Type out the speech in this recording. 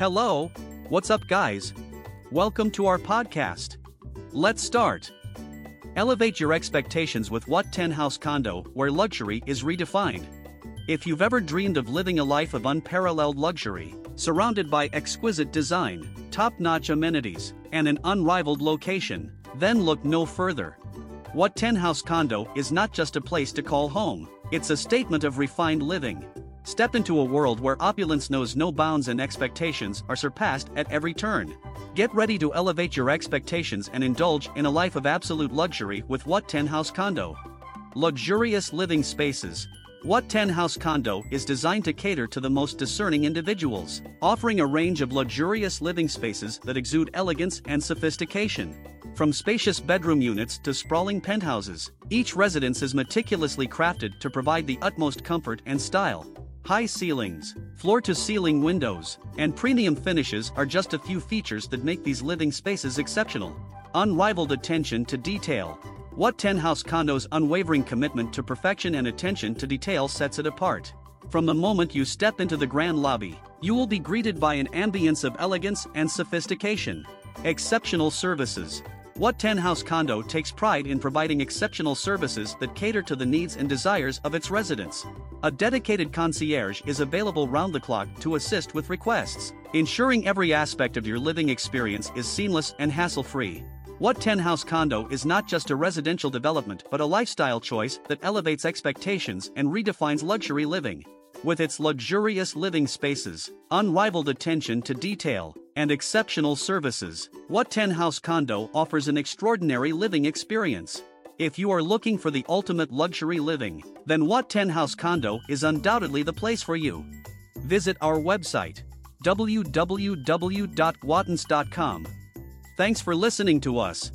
Hello, what's up, guys? Welcome to our podcast. Let's start. Elevate your expectations with Watten House Condo, where luxury is redefined. If you've ever dreamed of living a life of unparalleled luxury, surrounded by exquisite design, top notch amenities, and an unrivaled location, then look no further. Watten House Condo is not just a place to call home, it's a statement of refined living. Step into a world where opulence knows no bounds and expectations are surpassed at every turn. Get ready to elevate your expectations and indulge in a life of absolute luxury with Watten House Condo. Luxurious living spaces. Watten House Condo is designed to cater to the most discerning individuals, offering a range of luxurious living spaces that exude elegance and sophistication. From spacious bedroom units to sprawling penthouses, each residence is meticulously crafted to provide the utmost comfort and style. High ceilings, floor to ceiling windows, and premium finishes are just a few features that make these living spaces exceptional. Unrivaled attention to detail. Watten House Condo's unwavering commitment to perfection and attention to detail sets it apart. From the moment you step into the grand lobby, you will be greeted by an ambience of elegance and sophistication. Exceptional services. Watten House Condo takes pride in providing exceptional services that cater to the needs and desires of its residents. A dedicated concierge is available round the clock to assist with requests, ensuring every aspect of your living experience is seamless and hassle free. Watten House Condo is not just a residential development but a lifestyle choice that elevates expectations and redefines luxury living. With its luxurious living spaces, unrivaled attention to detail, and exceptional services, Watten House Condo offers an extraordinary living experience. If you are looking for the ultimate luxury living, then Watten House Condo is undoubtedly the place for you. Visit our website www.wattens.com. Thanks for listening to us.